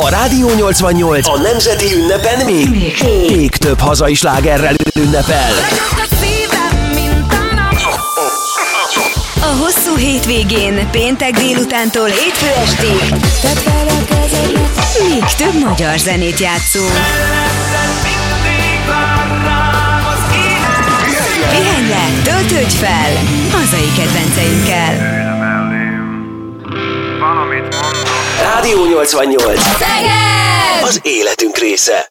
A Rádió 88 a nemzeti ünnepen még, még, még több hazai slágerrel ünnepel. A hosszú hétvégén, péntek délutántól hétfő estig még több magyar zenét játszunk. Pihenj le, töltődj fel hazai kedvenceinkkel. Rádió 88. Az életünk része.